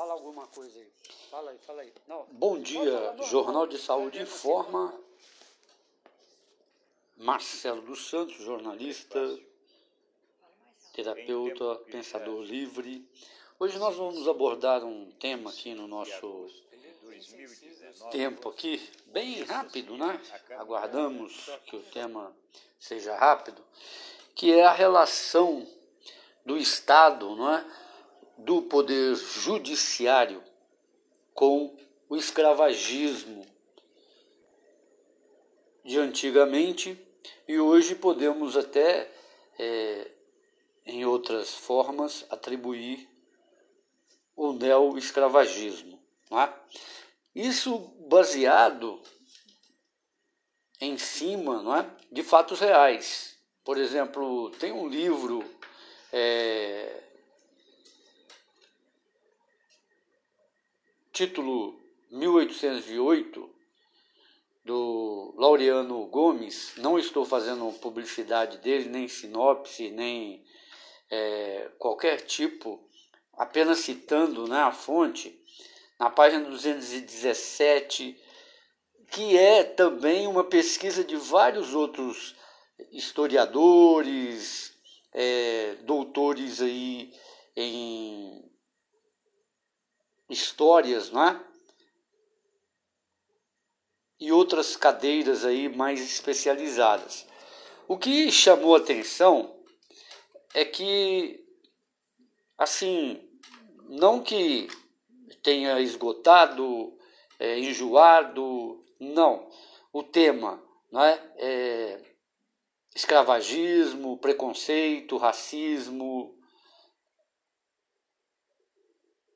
Fala alguma coisa aí. Fala aí, fala aí. Não, Bom dia, Jornal de Saúde informa. Marcelo dos Santos, jornalista, terapeuta, pensador livre. Hoje nós vamos abordar um tema aqui no nosso tempo aqui, bem rápido, né? Aguardamos que o tema seja rápido, que é a relação do Estado, não é? Do poder judiciário com o escravagismo de antigamente e hoje podemos até, é, em outras formas, atribuir o neo-escravagismo. É? Isso baseado em cima é, de fatos reais. Por exemplo, tem um livro título 1808 do Laureano Gomes, não estou fazendo publicidade dele, nem sinopse, nem é, qualquer tipo, apenas citando né, a fonte, na página 217, que é também uma pesquisa de vários outros historiadores, é, doutores aí em histórias, não é? E outras cadeiras aí mais especializadas. O que chamou atenção é que, assim, não que tenha esgotado, é, enjoado, não. O tema não é? é escravagismo, preconceito, racismo,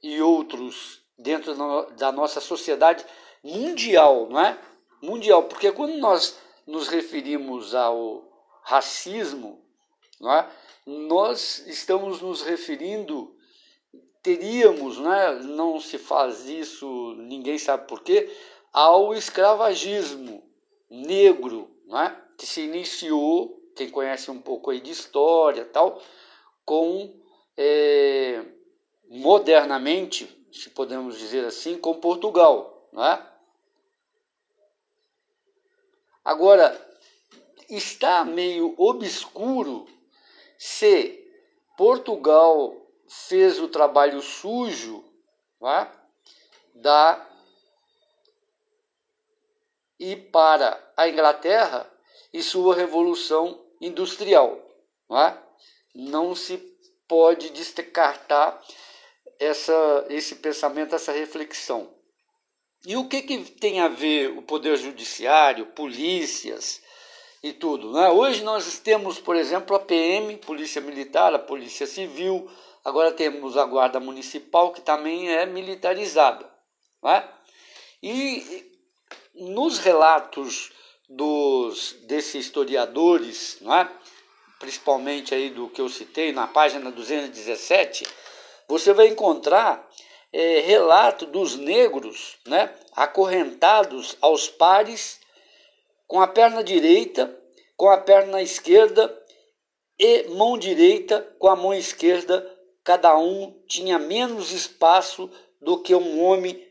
e outros dentro da nossa sociedade mundial, não é? Mundial, porque quando nós nos referimos ao racismo, não é? nós estamos nos referindo, teríamos, não, é? não se faz isso, ninguém sabe porquê, ao escravagismo negro, não é? que se iniciou, quem conhece um pouco aí de história tal, com é, modernamente, se podemos dizer assim, com Portugal. Não é? Agora, está meio obscuro se Portugal fez o trabalho sujo é? da e para a Inglaterra e sua revolução industrial. Não, é? não se pode descartar essa, esse pensamento, essa reflexão. E o que, que tem a ver o Poder Judiciário, polícias e tudo? Né? Hoje nós temos, por exemplo, a PM, Polícia Militar, a Polícia Civil, agora temos a Guarda Municipal, que também é militarizada. Né? E nos relatos dos, desses historiadores, é? principalmente aí do que eu citei na página 217, você vai encontrar é, relato dos negros né, acorrentados aos pares com a perna direita, com a perna esquerda e mão direita com a mão esquerda. Cada um tinha menos espaço do que um homem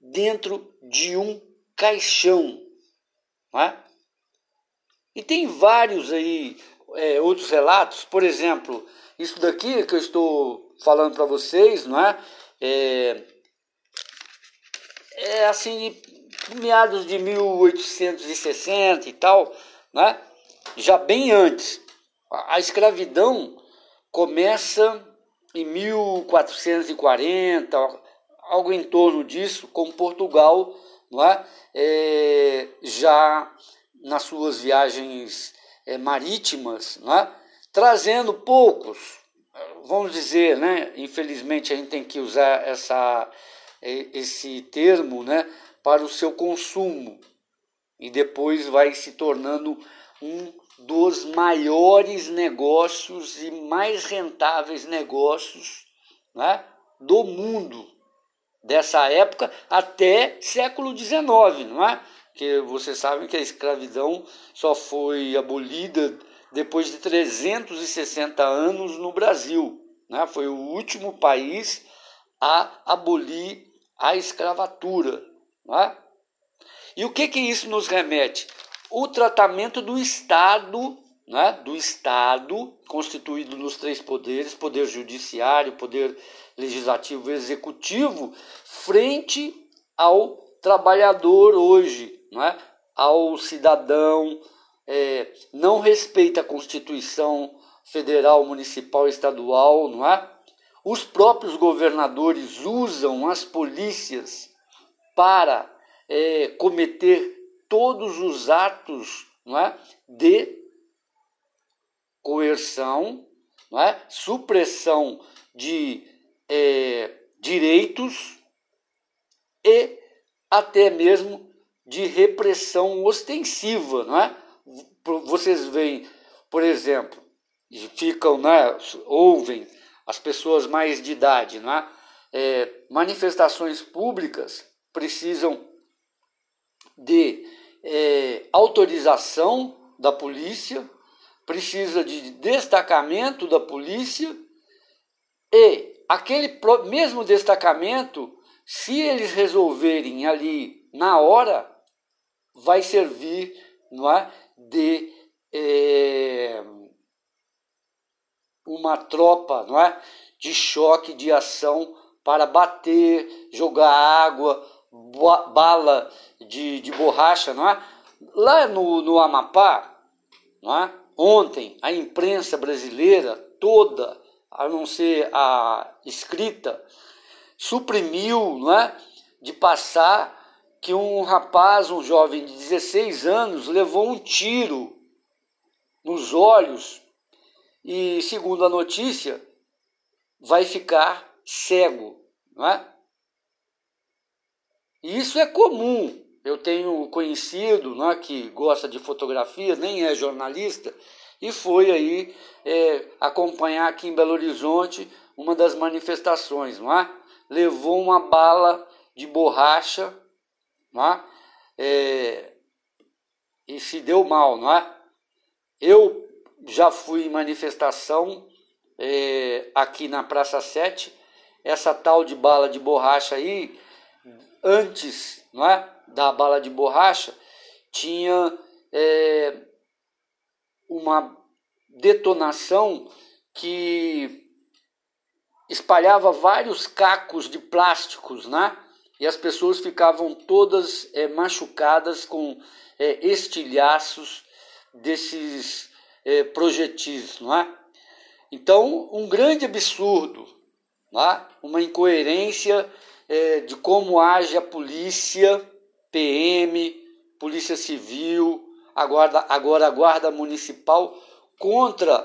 dentro de um caixão. Né? E tem vários aí é, outros relatos, por exemplo, isso daqui que eu estou falando para vocês, não é? é? É assim, meados de 1860 e tal, né? já bem antes. A escravidão começa em 1440, algo em torno disso, com Portugal, não é? é já nas suas viagens é, marítimas, não é? trazendo poucos, vamos dizer, né, infelizmente a gente tem que usar essa, esse termo né, para o seu consumo e depois vai se tornando um dos maiores negócios e mais rentáveis negócios né, do mundo dessa época até século XIX, não é? Que vocês sabem que a escravidão só foi abolida depois de 360 anos no Brasil. Né? Foi o último país a abolir a escravatura. Não é? E o que, que isso nos remete? O tratamento do Estado, né, do Estado, constituído nos três poderes, poder judiciário, poder legislativo e executivo, frente ao trabalhador hoje, não é? ao cidadão, é, não respeita a Constituição federal, municipal estadual, não é? Os próprios governadores usam as polícias para é, cometer todos os atos não é, de coerção, não é, supressão de é, direitos e até mesmo de repressão ostensiva, não é? Vocês veem, por exemplo, ficam, né, ouvem as pessoas mais de idade, não é? é manifestações públicas precisam de é, autorização da polícia, precisa de destacamento da polícia e aquele mesmo destacamento, se eles resolverem ali na hora, vai servir não é, de é, uma tropa não é, de choque, de ação para bater, jogar água, bala de, de borracha, não é? Lá no, no Amapá, não é? ontem, a imprensa brasileira toda, a não ser a escrita, suprimiu não é? de passar que um rapaz, um jovem de 16 anos, levou um tiro nos olhos e, segundo a notícia, vai ficar cego. Não é? E isso é comum. Eu tenho conhecido né, que gosta de fotografia, nem é jornalista, e foi aí é, acompanhar aqui em Belo Horizonte uma das manifestações, não é? Levou uma bala de borracha, não é? é e se deu mal, não é? Eu já fui em manifestação é, aqui na Praça 7, essa tal de bala de borracha aí antes não é, da bala de borracha, tinha é, uma detonação que espalhava vários cacos de plásticos, né? E as pessoas ficavam todas é, machucadas com é, estilhaços desses é, projetis, não é? Então, um grande absurdo, não é? uma incoerência de como age a polícia, PM, Polícia Civil, agora, agora a Guarda Municipal, contra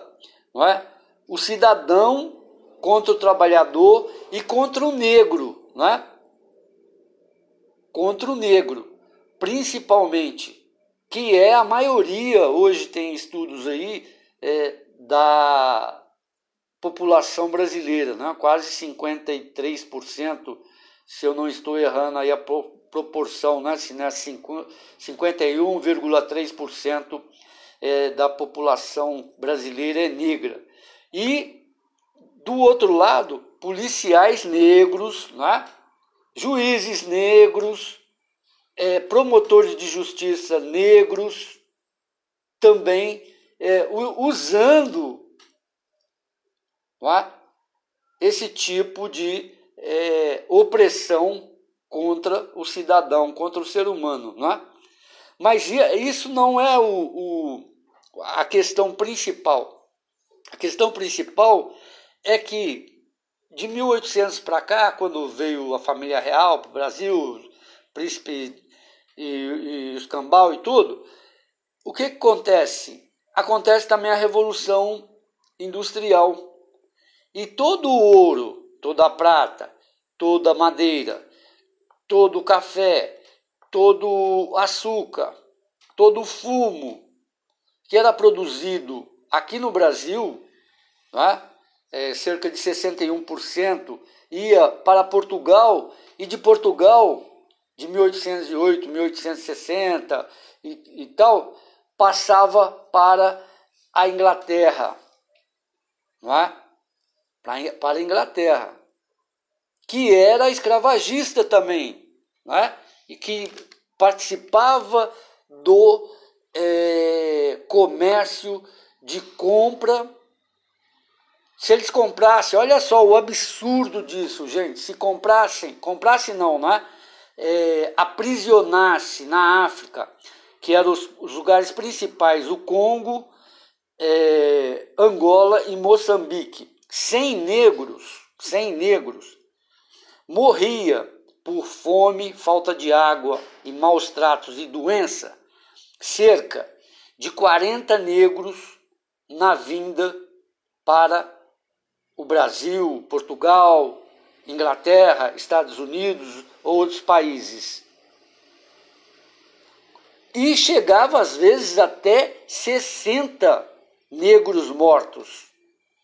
não é, o cidadão, contra o trabalhador e contra o negro. Não é? Contra o negro, principalmente, que é a maioria, hoje tem estudos aí, é, da população brasileira, né? quase 53% se eu não estou errando aí a proporção, né, se não é 51,3% é, da população brasileira é negra. E, do outro lado, policiais negros, né, juízes negros, é, promotores de justiça negros, também é, usando é, esse tipo de é, opressão contra o cidadão, contra o ser humano, não é? Mas isso não é o, o, a questão principal. A questão principal é que de 1800 para cá, quando veio a família real para o Brasil, príncipe e, e os cambal e tudo, o que, que acontece? Acontece também a revolução industrial. E todo o ouro toda a prata, toda a madeira, todo o café, todo o açúcar, todo o fumo que era produzido aqui no Brasil, né, é, cerca de 61%, ia para Portugal e de Portugal, de 1808, 1860 e, e tal, passava para a Inglaterra. Não é? para a Inglaterra, que era escravagista também, né? e que participava do é, comércio de compra. Se eles comprassem, olha só o absurdo disso, gente. Se comprassem, comprassem não, né? É, aprisionasse na África, que eram os, os lugares principais, o Congo, é, Angola e Moçambique, sem negros, sem negros, morria por fome, falta de água e maus tratos e doença, cerca de 40 negros na vinda para o Brasil, Portugal, Inglaterra, Estados Unidos ou outros países. E chegava às vezes até 60 negros mortos.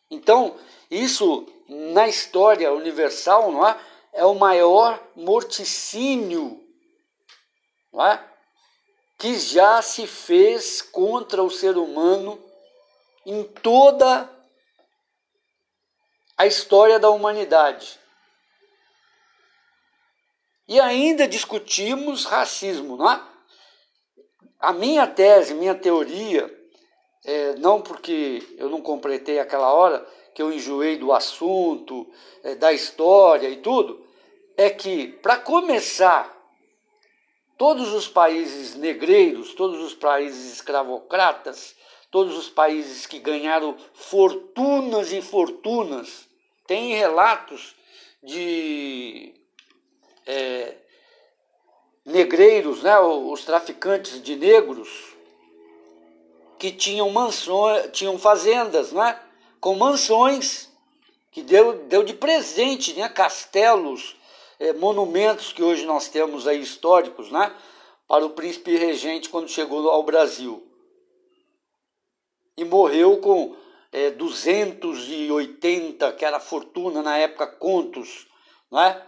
Então, isso na história universal, não é? É o maior morticínio, não é? Que já se fez contra o ser humano em toda a história da humanidade. E ainda discutimos racismo, não é? A minha tese, minha teoria é, não porque eu não completei aquela hora, que eu enjoei do assunto, é, da história e tudo, é que, para começar, todos os países negreiros, todos os países escravocratas, todos os países que ganharam fortunas e fortunas, têm relatos de é, negreiros, né, os traficantes de negros, que tinham mansões, tinham fazendas, né? com mansões, que deu, deu de presente, né? castelos, é, monumentos que hoje nós temos aí históricos, né? para o príncipe regente quando chegou ao Brasil. E morreu com é, 280, que era fortuna na época, contos, né?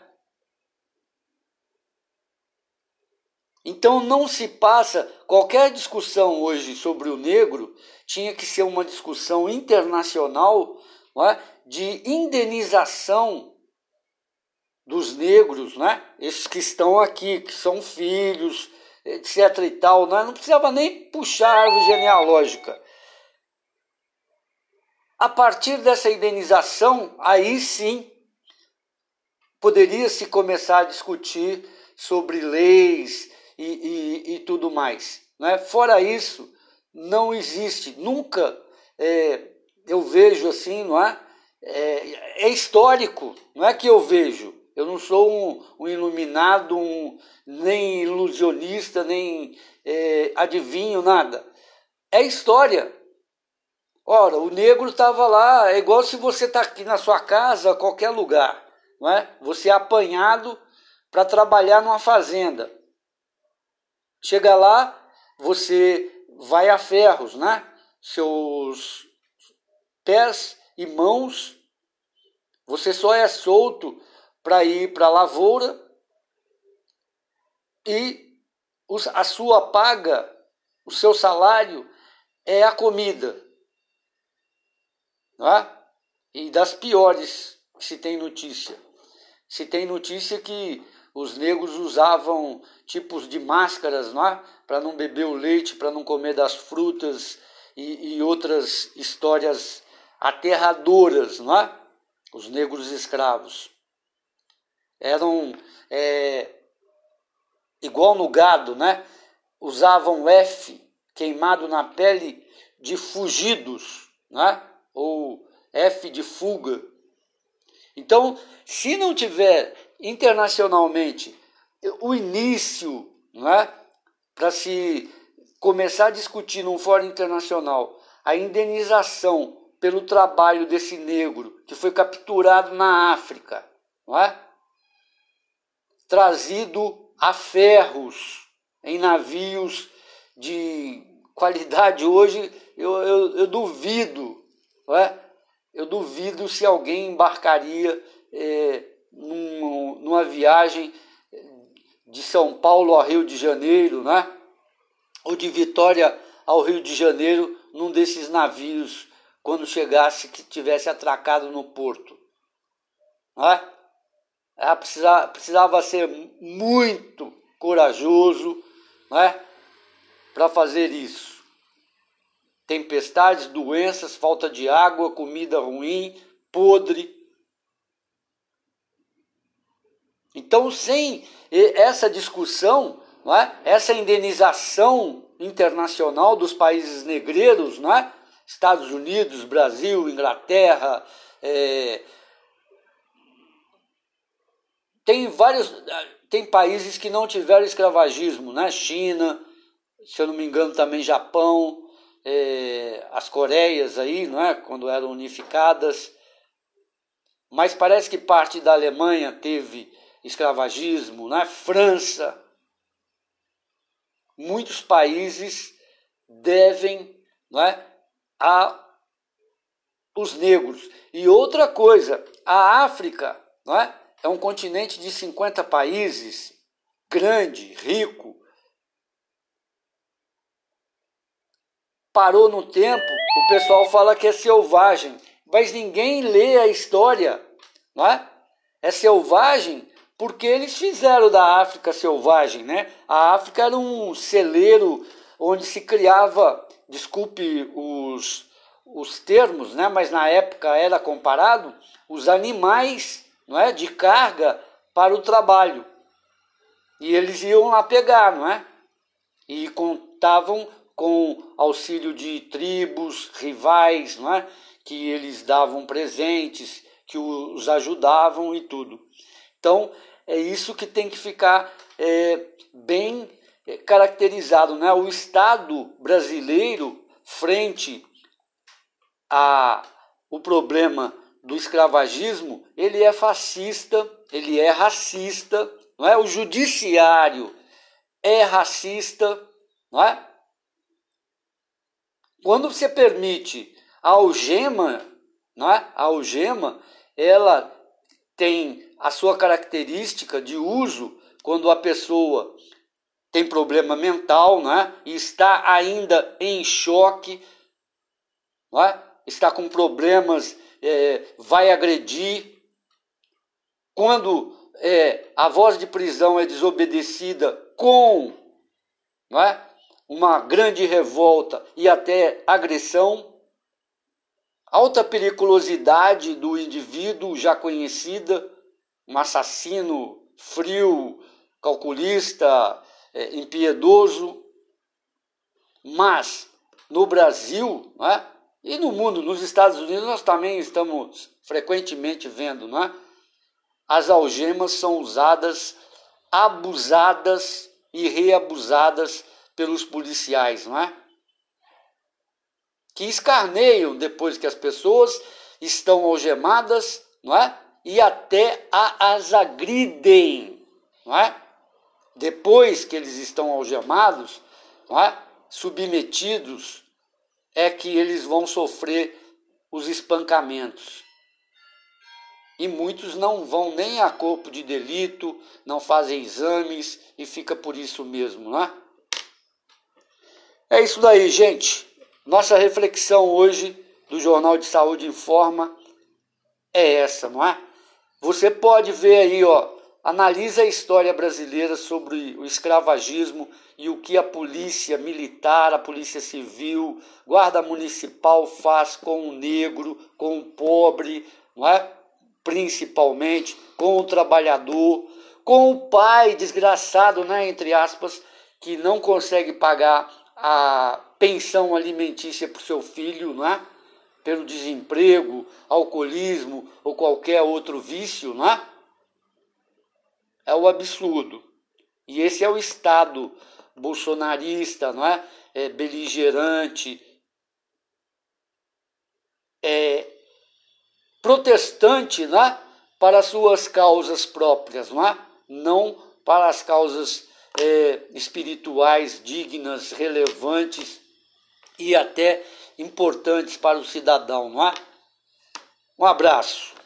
Então não se passa qualquer discussão hoje sobre o negro tinha que ser uma discussão internacional é? de indenização dos negros, né? esses que estão aqui, que são filhos, etc. e tal. Né? Não precisava nem puxar a árvore genealógica. A partir dessa indenização, aí sim poderia se começar a discutir sobre leis, e, e, e tudo mais. Né? Fora isso, não existe, nunca é, eu vejo assim, não é? é? é? histórico, não é que eu vejo. Eu não sou um, um iluminado, um, nem ilusionista, nem é, adivinho, nada. É história. Ora, o negro estava lá, é igual se você está aqui na sua casa, qualquer lugar. Não é? Você é apanhado para trabalhar numa fazenda. Chega lá, você vai a ferros, né? Seus pés e mãos, você só é solto para ir para a lavoura e a sua paga, o seu salário é a comida. Né? E das piores se tem notícia. Se tem notícia que os negros usavam tipos de máscaras é? para não beber o leite, para não comer das frutas e, e, outras histórias aterradoras, não é? Os negros escravos. Eram é, igual no gado, né? Usavam F queimado na pele de fugidos, né? Ou F de fuga. Então, se não tiver internacionalmente o início, né, para se começar a discutir num fórum internacional a indenização pelo trabalho desse negro que foi capturado na África, é? trazido a ferros em navios de qualidade hoje, eu, eu, eu duvido, não é? eu duvido se alguém embarcaria é, num, numa viagem de São Paulo ao Rio de Janeiro, né? ou de Vitória ao Rio de Janeiro, num desses navios, quando chegasse que tivesse atracado no porto. Né? ela precisava, precisava ser muito corajoso né, para fazer isso. Tempestades, doenças, falta de água, comida ruim, podre. Então, sem essa discussão, não é? essa indenização internacional dos países negreiros, não é? Estados Unidos, Brasil, Inglaterra, é, tem vários tem países que não tiveram escravagismo, né? China, se eu não me engano também Japão, é, as Coreias aí, não é? Quando eram unificadas. Mas parece que parte da Alemanha teve escravagismo, né? França. Muitos países devem, não é? A os negros. E outra coisa, a África, não é? é um continente de 50 países, grande, rico. Parou no tempo, o pessoal fala que é selvagem, mas ninguém lê a história, não é? É selvagem porque eles fizeram da África selvagem, né? A África era um celeiro onde se criava, desculpe os, os termos, né? Mas na época era comparado os animais não é, de carga para o trabalho. E eles iam lá pegar, não é? E contavam com auxílio de tribos, rivais, não é? Que eles davam presentes, que os ajudavam e tudo. Então, é isso que tem que ficar é, bem é, caracterizado, né? O Estado brasileiro frente a o problema do escravagismo, ele é fascista, ele é racista, não é? O judiciário é racista, não é? Quando você permite a algema, não é? A algema, ela tem a sua característica de uso quando a pessoa tem problema mental, é? E está ainda em choque, não é? Está com problemas é, vai agredir, quando é, a voz de prisão é desobedecida com não é, uma grande revolta e até agressão, alta periculosidade do indivíduo já conhecida, um assassino frio, calculista, é, impiedoso, mas no Brasil, é, e no mundo, nos Estados Unidos, nós também estamos frequentemente vendo, não é? As algemas são usadas, abusadas e reabusadas pelos policiais, não é? Que escarneiam depois que as pessoas estão algemadas, não é? E até as agridem, não é? Depois que eles estão algemados, não é? Submetidos é que eles vão sofrer os espancamentos. E muitos não vão nem a corpo de delito, não fazem exames e fica por isso mesmo, né? É isso daí, gente. Nossa reflexão hoje do Jornal de Saúde Informa é essa, não é? Você pode ver aí, ó, analisa a história brasileira sobre o escravagismo e o que a polícia militar, a polícia civil, guarda municipal faz com o negro, com o pobre, não é? principalmente com o trabalhador, com o pai desgraçado, né, entre aspas, que não consegue pagar a pensão alimentícia para o seu filho, não é? pelo desemprego, alcoolismo ou qualquer outro vício, não é? é o absurdo. E esse é o Estado bolsonarista, não é? é beligerante, é protestante, não é? Para suas causas próprias, não é? Não para as causas é, espirituais dignas, relevantes e até importantes para o cidadão, não é? Um abraço.